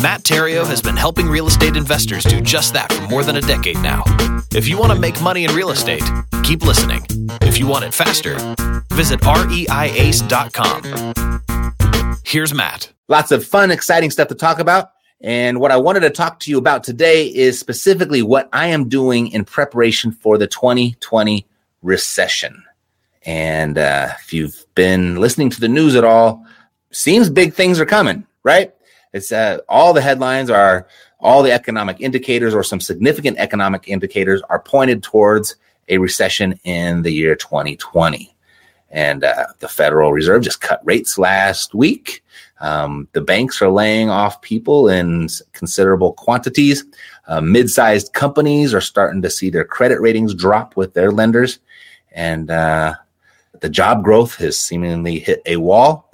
Matt Theriault has been helping real estate investors do just that for more than a decade now. If you want to make money in real estate, keep listening. If you want it faster, visit reiace.com. Here's Matt. Lots of fun, exciting stuff to talk about. And what I wanted to talk to you about today is specifically what I am doing in preparation for the 2020 recession. And uh, if you've been listening to the news at all, seems big things are coming, right? It's uh, all the headlines are all the economic indicators or some significant economic indicators are pointed towards a recession in the year 2020. And uh, the Federal Reserve just cut rates last week. Um, the banks are laying off people in considerable quantities. Uh, Mid sized companies are starting to see their credit ratings drop with their lenders. And uh, the job growth has seemingly hit a wall.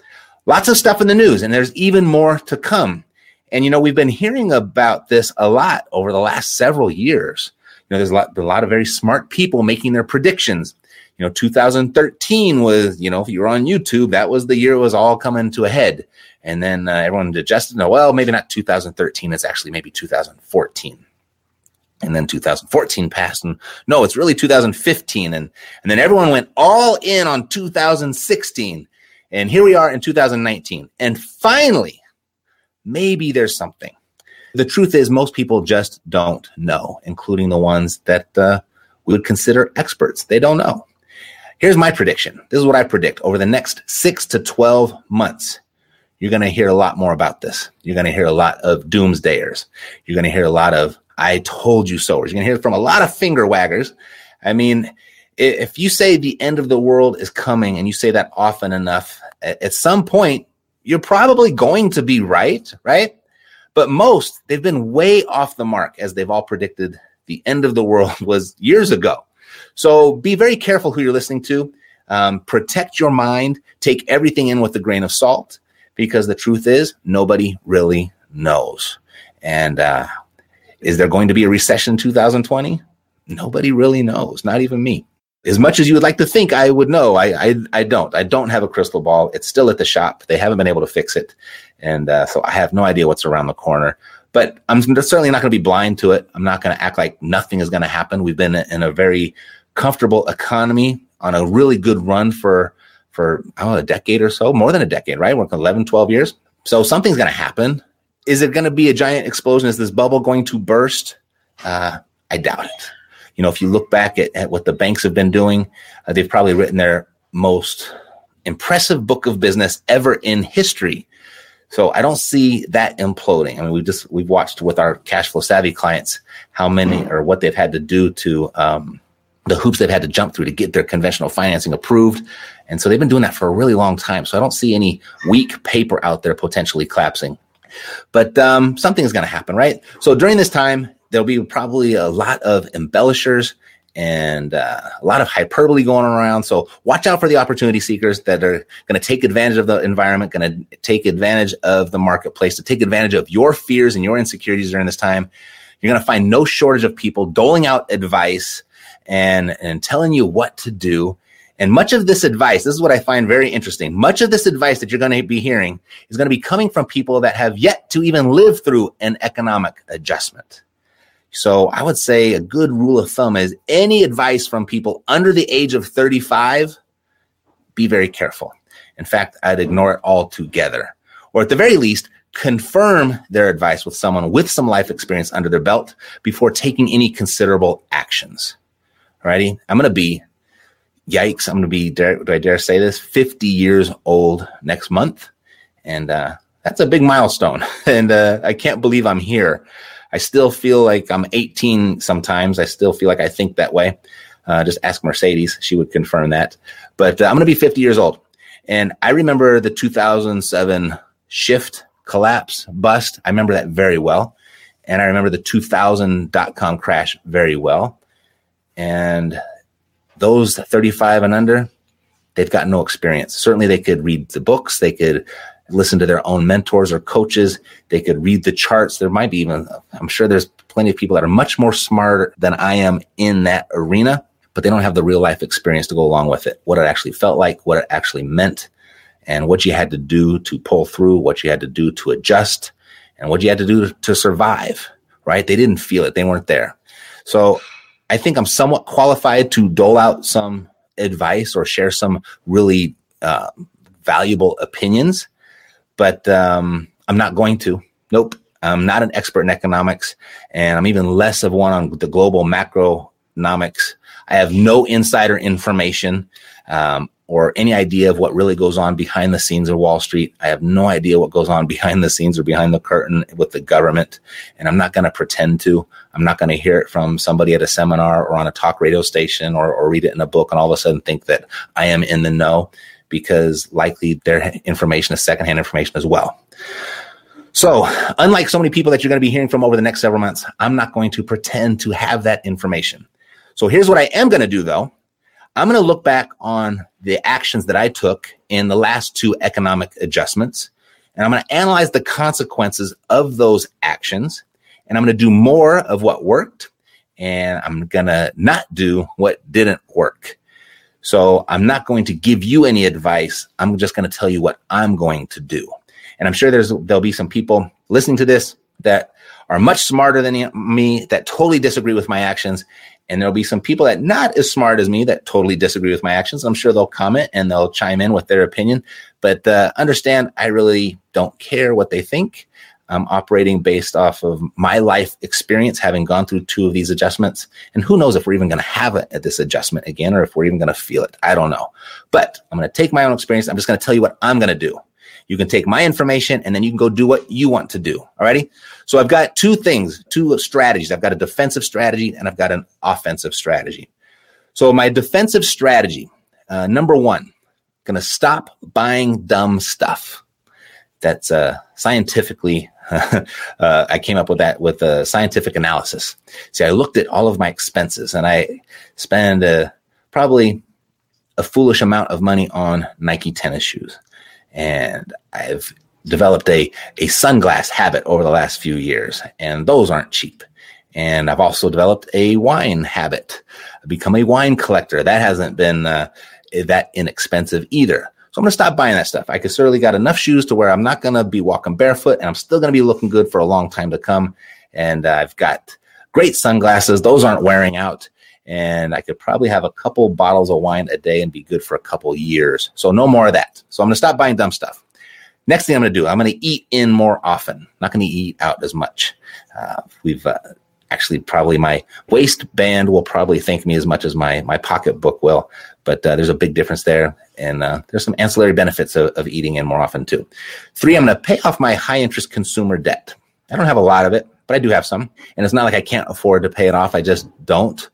Lots of stuff in the news, and there's even more to come. And, you know, we've been hearing about this a lot over the last several years. You know, there's a lot, a lot of very smart people making their predictions you know 2013 was you know if you were on youtube that was the year it was all coming to a head and then uh, everyone adjusted. No, well, maybe not 2013. It's actually maybe 2014. And then 2014 passed, and no, it's really 2015. And and then everyone went all in on 2016, and here we are in 2019. And finally, maybe there's something. The truth is, most people just don't know, including the ones that uh, we would consider experts. They don't know. Here's my prediction. This is what I predict over the next six to 12 months you're going to hear a lot more about this. You're going to hear a lot of doomsdayers. You're going to hear a lot of I told you so. You're going to hear from a lot of finger waggers. I mean, if you say the end of the world is coming and you say that often enough, at some point, you're probably going to be right, right? But most, they've been way off the mark as they've all predicted the end of the world was years ago. So be very careful who you're listening to. Um, protect your mind. Take everything in with a grain of salt because the truth is nobody really knows. And uh, is there going to be a recession in 2020? Nobody really knows, not even me. As much as you would like to think I would know, I, I, I don't. I don't have a crystal ball. It's still at the shop. They haven't been able to fix it. And uh, so I have no idea what's around the corner. But I'm certainly not going to be blind to it. I'm not going to act like nothing is going to happen. We've been in a very comfortable economy on a really good run for for know, a decade or so, more than a decade, right? We're 11, 12 years. So something's going to happen. Is it going to be a giant explosion? Is this bubble going to burst? Uh, I doubt it. You know, if you look back at, at what the banks have been doing, uh, they've probably written their most impressive book of business ever in history. So I don't see that imploding. I mean, we just we've watched with our cash flow savvy clients how many or what they've had to do to um, the hoops they've had to jump through to get their conventional financing approved. And so they've been doing that for a really long time. So I don't see any weak paper out there potentially collapsing. But um, something is going to happen, right? So during this time, there'll be probably a lot of embellishers and uh, a lot of hyperbole going around. So watch out for the opportunity seekers that are going to take advantage of the environment, going to take advantage of the marketplace, to take advantage of your fears and your insecurities during this time. You're going to find no shortage of people doling out advice and, and telling you what to do. And much of this advice, this is what I find very interesting. Much of this advice that you're going to be hearing is going to be coming from people that have yet to even live through an economic adjustment. So I would say a good rule of thumb is any advice from people under the age of 35, be very careful. In fact, I'd ignore it altogether. Or at the very least, confirm their advice with someone with some life experience under their belt before taking any considerable actions. Alrighty. I'm to be, yikes, I'm to be, do I dare say this, 50 years old next month. And uh, that's a big milestone. and uh, I can't believe I'm here. I still feel like I'm 18 sometimes. I still feel like I think that way. Uh, just ask Mercedes. She would confirm that. But uh, I'm going to be 50 years old. And I remember the 2007 shift collapse bust. I remember that very well. And I remember the 2000 dot com crash very well. And those 35 and under, they've got no experience. Certainly, they could read the books, they could listen to their own mentors or coaches, they could read the charts. There might be even, I'm sure there's plenty of people that are much more smart than I am in that arena, but they don't have the real life experience to go along with it. What it actually felt like, what it actually meant, and what you had to do to pull through, what you had to do to adjust, and what you had to do to survive, right? They didn't feel it, they weren't there. So I think I'm somewhat qualified to dole out some advice or share some really uh, valuable opinions, but um, I'm not going to. Nope. I'm not an expert in economics, and I'm even less of one on the global macroeconomics. I have no insider information. Um, or any idea of what really goes on behind the scenes of Wall Street. I have no idea what goes on behind the scenes or behind the curtain with the government. And I'm not going to pretend to. I'm not going to hear it from somebody at a seminar or on a talk radio station or, or read it in a book and all of a sudden think that I am in the know because likely their information is secondhand information as well. So, unlike so many people that you're going to be hearing from over the next several months, I'm not going to pretend to have that information. So, here's what I am going to do though I'm going to look back on the actions that I took in the last two economic adjustments, and I'm going to analyze the consequences of those actions. And I'm going to do more of what worked, and I'm going to not do what didn't work. So I'm not going to give you any advice. I'm just going to tell you what I'm going to do. And I'm sure there's there'll be some people listening to this that are much smarter than me that totally disagree with my actions and there'll be some people that not as smart as me that totally disagree with my actions. I'm sure they'll comment and they'll chime in with their opinion. But uh, understand, I really don't care what they think. I'm operating based off of my life experience, having gone through two of these adjustments. And who knows if we're even going to have a, this adjustment again or if we're even going to feel it. I don't know. But I'm going to take my own experience. I'm just going to tell you what I'm going to do. You can take my information and then you can go do what you want to do. Alrighty. So I've got two things, two strategies. I've got a defensive strategy and I've got an offensive strategy. So my defensive strategy, uh, number one, going to stop buying dumb stuff. That's uh, scientifically, uh, I came up with that with a scientific analysis. See, I looked at all of my expenses and I spend uh, probably a foolish amount of money on Nike tennis shoes and I've developed a, a sunglass habit over the last few years, and those aren't cheap. And I've also developed a wine habit, I've become a wine collector. That hasn't been uh, that inexpensive either. So I'm going to stop buying that stuff. I can certainly got enough shoes to where I'm not going to be walking barefoot and I'm still going to be looking good for a long time to come. And uh, I've got great sunglasses. Those aren't wearing out and I could probably have a couple bottles of wine a day and be good for a couple years. So no more of that. So I'm going to stop buying dumb stuff. Next thing I'm going to do, I'm going to eat in more often. Not going to eat out as much. Uh, we've uh, actually probably my waistband will probably thank me as much as my my pocketbook will. But uh, there's a big difference there, and uh, there's some ancillary benefits of, of eating in more often too. Three, I'm going to pay off my high interest consumer debt. I don't have a lot of it, but I do have some, and it's not like I can't afford to pay it off. I just don't.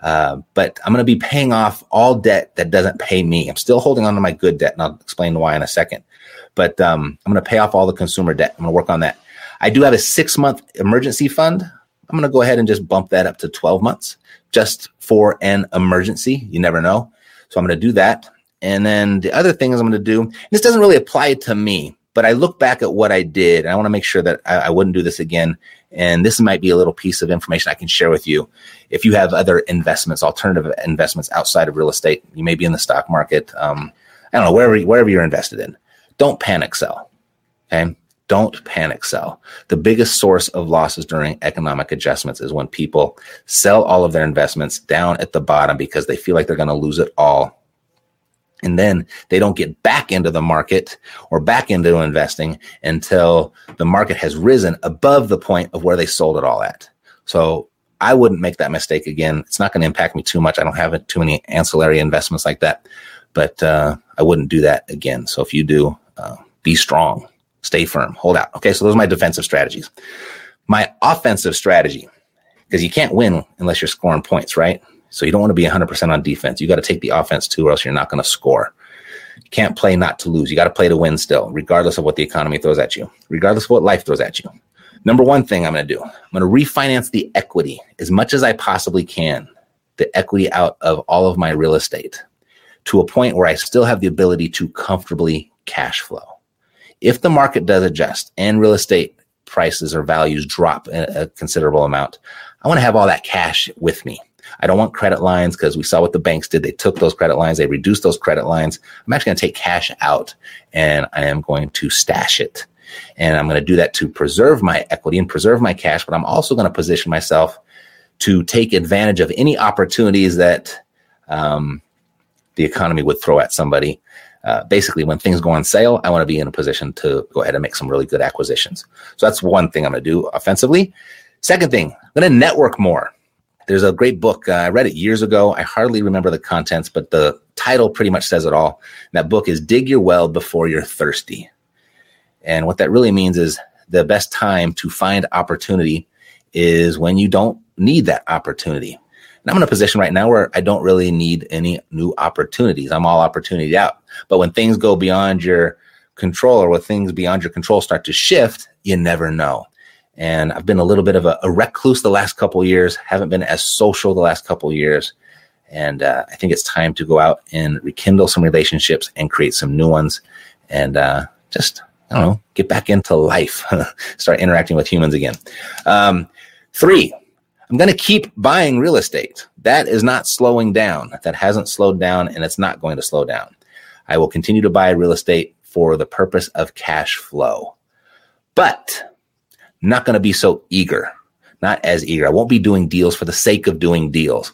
Uh, but I'm going to be paying off all debt that doesn't pay me. I'm still holding on to my good debt, and I'll explain why in a second. But um, I'm going to pay off all the consumer debt. I'm going to work on that. I do have a six month emergency fund. I'm going to go ahead and just bump that up to 12 months just for an emergency. You never know. So I'm going to do that. And then the other thing is I'm going to do, this doesn't really apply to me, but I look back at what I did and I want to make sure that I, I wouldn't do this again and this might be a little piece of information I can share with you. If you have other investments, alternative investments outside of real estate, you may be in the stock market. Um, I don't know, wherever, wherever you're invested in, don't panic sell. Okay. Don't panic sell. The biggest source of losses during economic adjustments is when people sell all of their investments down at the bottom because they feel like they're going to lose it all and then they don't get back into the market or back into investing until the market has risen above the point of where they sold it all at. So I wouldn't make that mistake again. It's not going to impact me too much. I don't have too many ancillary investments like that, but uh, I wouldn't do that again. So if you do, uh, be strong, stay firm, hold out. Okay, so those are my defensive strategies. My offensive strategy, because you can't win unless you're scoring points, right? So you don't want to be 100% on defense. You got to take the offense too, or else you're not going to score. You can't play not to lose. You got to play to win still, regardless of what the economy throws at you, regardless of what life throws at you. Number one thing I'm going to do, I'm going to refinance the equity as much as I possibly can the equity out of all of my real estate to a point where I still have the ability to comfortably cash flow. If the market does adjust and real estate prices or values drop a, considerable amount, I want to have all that cash with me. I don't want credit lines because we saw what the banks did. They took those credit lines, they reduced those credit lines. I'm actually going to take cash out and I am going to stash it. And I'm going to do that to preserve my equity and preserve my cash, but I'm also going to position myself to take advantage of any opportunities that um, the economy would throw at somebody. Uh, basically, when things go on sale, I want to be in a position to go ahead and make some really good acquisitions. So that's one thing I'm going to do offensively. Second thing, I'm going to network more. There's a great book. Uh, I read it years ago. I hardly remember the contents, but the title pretty much says it all. And that book is Dig Your Well Before You're Thirsty. And what that really means is the best time to find opportunity is when you don't need that opportunity. And I'm in a position right now where I don't really need any new opportunities. I'm all opportunity out. But when things go beyond your control or when things beyond your control start to shift, you never know. And I've been a little bit of a, a recluse the last couple years, haven't been as social the last couple years. And uh, I think it's time to go out and rekindle some relationships and create some new ones and uh, just, I don't know, get back into life, start interacting with humans again. Um, three, I'm going to keep buying real estate. That is not slowing down. That hasn't slowed down and it's not going to slow down. I will continue to buy real estate for the purpose of cash flow. But not going to be so eager, not as eager. I won't be doing deals for the sake of doing deals.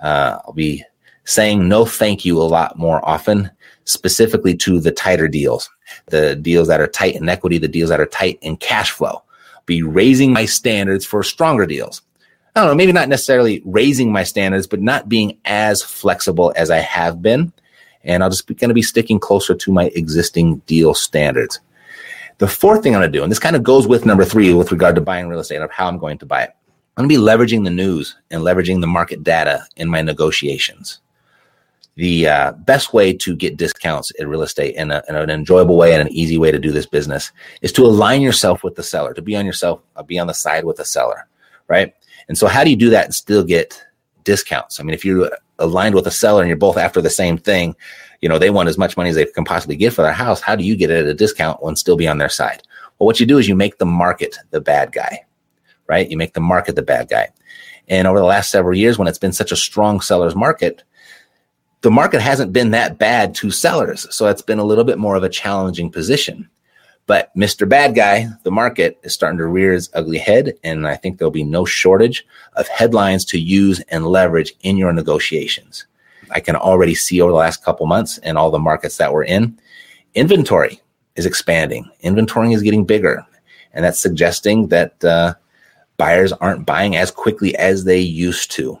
Uh, I'll be saying no thank you a lot more often, specifically to the tighter deals, the deals that are tight in equity, the deals that are tight in cash flow. Be raising my standards for stronger deals. I don't know, maybe not necessarily raising my standards, but not being as flexible as I have been. And I'll just be going to be sticking closer to my existing deal standards. The fourth thing I'm going to do, and this kind of goes with number three with regard to buying real estate of how I'm going to buy it. I'm going to be leveraging the news and leveraging the market data in my negotiations. The uh, best way to get discounts in real estate in, a, in, an enjoyable way and an easy way to do this business is to align yourself with the seller, to be on yourself, uh, be on the side with the seller, right? And so, how do you do that and still get discounts? I mean, if you're aligned with a seller and you're both after the same thing, you know, they want as much money as they can possibly get for their house. How do you get it at a discount and still be on their side? Well, what you do is you make the market the bad guy, right? You make the market the bad guy. And over the last several years, when it's been such a strong seller's market, the market hasn't been that bad to sellers. So it's been a little bit more of a challenging position. But Mr. Bad Guy, the market is starting to rear its ugly head. And I think there'll be no shortage of headlines to use and leverage in your negotiations. I can already see over the last couple months and all the markets that we're in. Inventory is expanding. Inventory is getting bigger, and that's suggesting that uh, buyers aren't buying as quickly as they used to,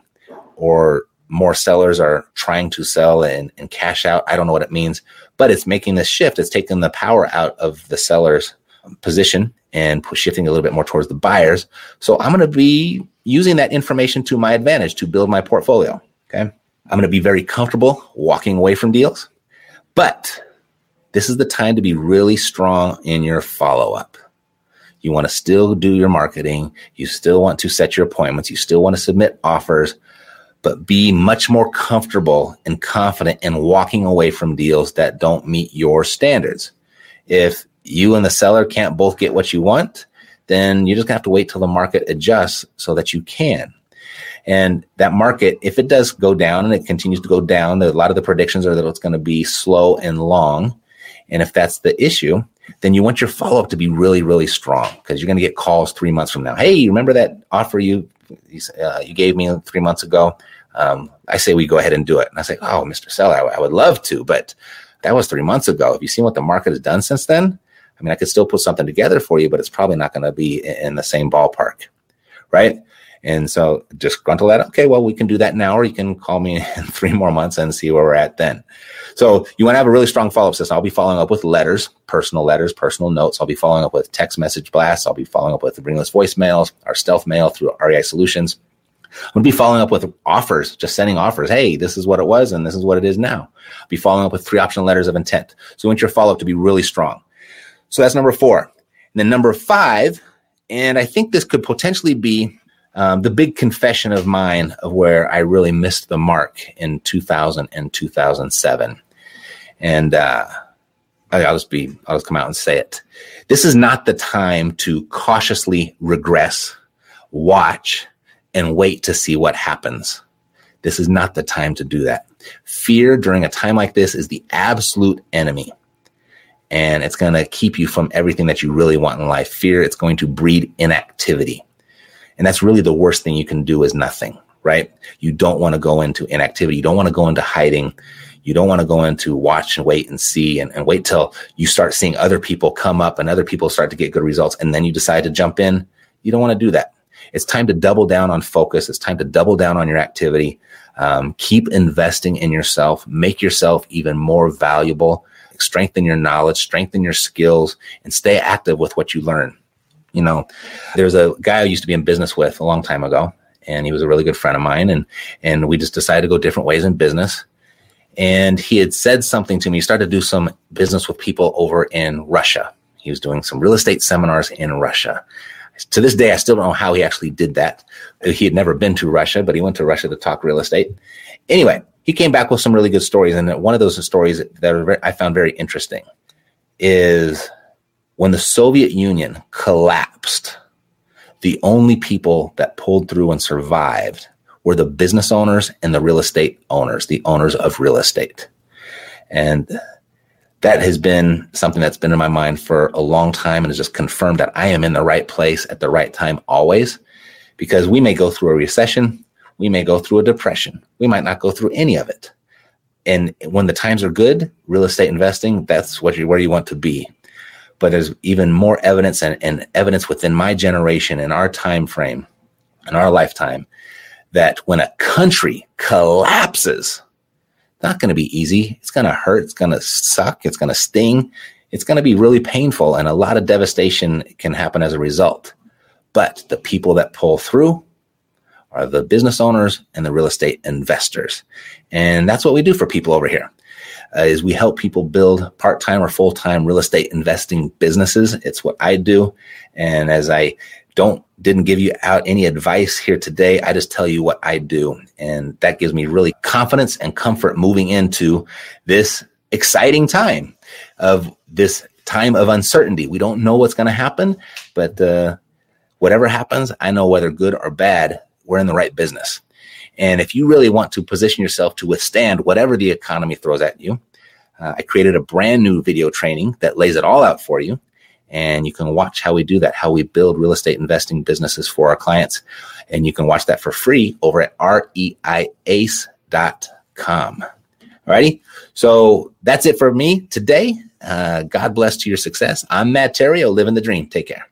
or more sellers are trying to sell and, and cash out. I don't know what it means, but it's making this shift. It's taking the power out of the seller's position and shifting a little bit more towards the buyers. So I'm going to be using that information to my advantage to build my portfolio. Okay. I'm going to be very comfortable walking away from deals, but this is the time to be really strong in your follow up. You want to still do your marketing. You still want to set your appointments. You still want to submit offers, but be much more comfortable and confident in walking away from deals that don't meet your standards. If you and the seller can't both get what you want, then you just have to wait till the market adjusts so that you can. And that market, if it does go down and it continues to go down, a lot of the predictions are that it's going to be slow and long. And if that's the issue, then you want your follow up to be really, really strong because you're going to get calls three months from now. Hey, remember that offer you uh, you gave me three months ago? Um, I say we go ahead and do it. And I say, oh, Mr. Seller, I, would love to, but that was three months ago. Have you seen what the market has done since then? I mean, I could still put something together for you, but it's probably not going to be in the same ballpark, right? And so disgruntle that. Okay, well, we can do that now, or you can call me in three more months and see where we're at then. So you want to have a really strong follow up system. I'll be following up with letters, personal letters, personal notes. I'll be following up with text message blasts. I'll be following up with ringless voicemails, our stealth mail through REI Solutions. I'm going to be following up with offers, just sending offers. Hey, this is what it was and this is what it is now. I'll be following up with three optional letters of intent. So you want your follow up to be really strong. So that's number four. And then number five, and I think this could potentially be um, the big confession of mine of where I really missed the mark in 2000 and 2007. And uh, I'll just be, I'll just come out and say it. This is not the time to cautiously regress, watch, and wait to see what happens. This is not the time to do that. Fear during a time like this is the absolute enemy. And it's going to keep you from everything that you really want in life. Fear, it's going to breed inactivity. And that's really the worst thing you can do is nothing, right? You don't want to go into inactivity. You don't want to go into hiding. You don't want to go into watch and wait and see and, and wait till you start seeing other people come up and other people start to get good results. And then you decide to jump in. You don't want to do that. It's time to double down on focus. It's time to double down on your activity. Um, keep investing in yourself. Make yourself even more valuable. Strengthen your knowledge, strengthen your skills, and stay active with what you learn. You know, there's a guy I used to be in business with a long time ago, and he was a really good friend of mine, and and we just decided to go different ways in business. And he had said something to me. He started to do some business with people over in Russia. He was doing some real estate seminars in Russia to this day, I still don't know how he actually did that. He had never been to Russia, but he went to Russia to talk real estate. Anyway, he came back with some really good stories. And one of those stories that I found very interesting is when the Soviet Union collapsed, the only people that pulled through and survived were the business owners and the real estate owners, the owners of real estate. And that has been something that's been in my mind for a long time and has just confirmed that I am in the right place at the right time always. Because we may go through a recession, we may go through a depression, we might not go through any of it. And when the times are good, real estate investing, that's what you, where you want to be. But there's even more evidence and, and evidence within my generation and our time frame and our lifetime that when a country collapses, not going to be easy. It's going to hurt. It's going to suck. It's going to sting. It's going to be really painful, and a lot of devastation can happen as a result. But the people that pull through are the business owners and the real estate investors, and that's what we do for people over here. Uh, is we help people build part-time or full-time real estate investing businesses. It's what I do, and as I don't didn't give you out any advice here today. I just tell you what I do. And that gives me really confidence and comfort moving into this exciting time of this time of uncertainty. We don't know what's going to happen, but uh, whatever happens, I know whether good or bad, we're in the right business. And if you really want to position yourself to withstand whatever the economy throws at you, uh, I created a brand new video training that lays it all out for you and you can watch how we do that, how we build real estate investing businesses for our clients. And you can watch that for free over at reiace.com. Alrighty. So that's it for me today. Uh, God bless to your success. I'm Matt Theriault, living the dream. Take care.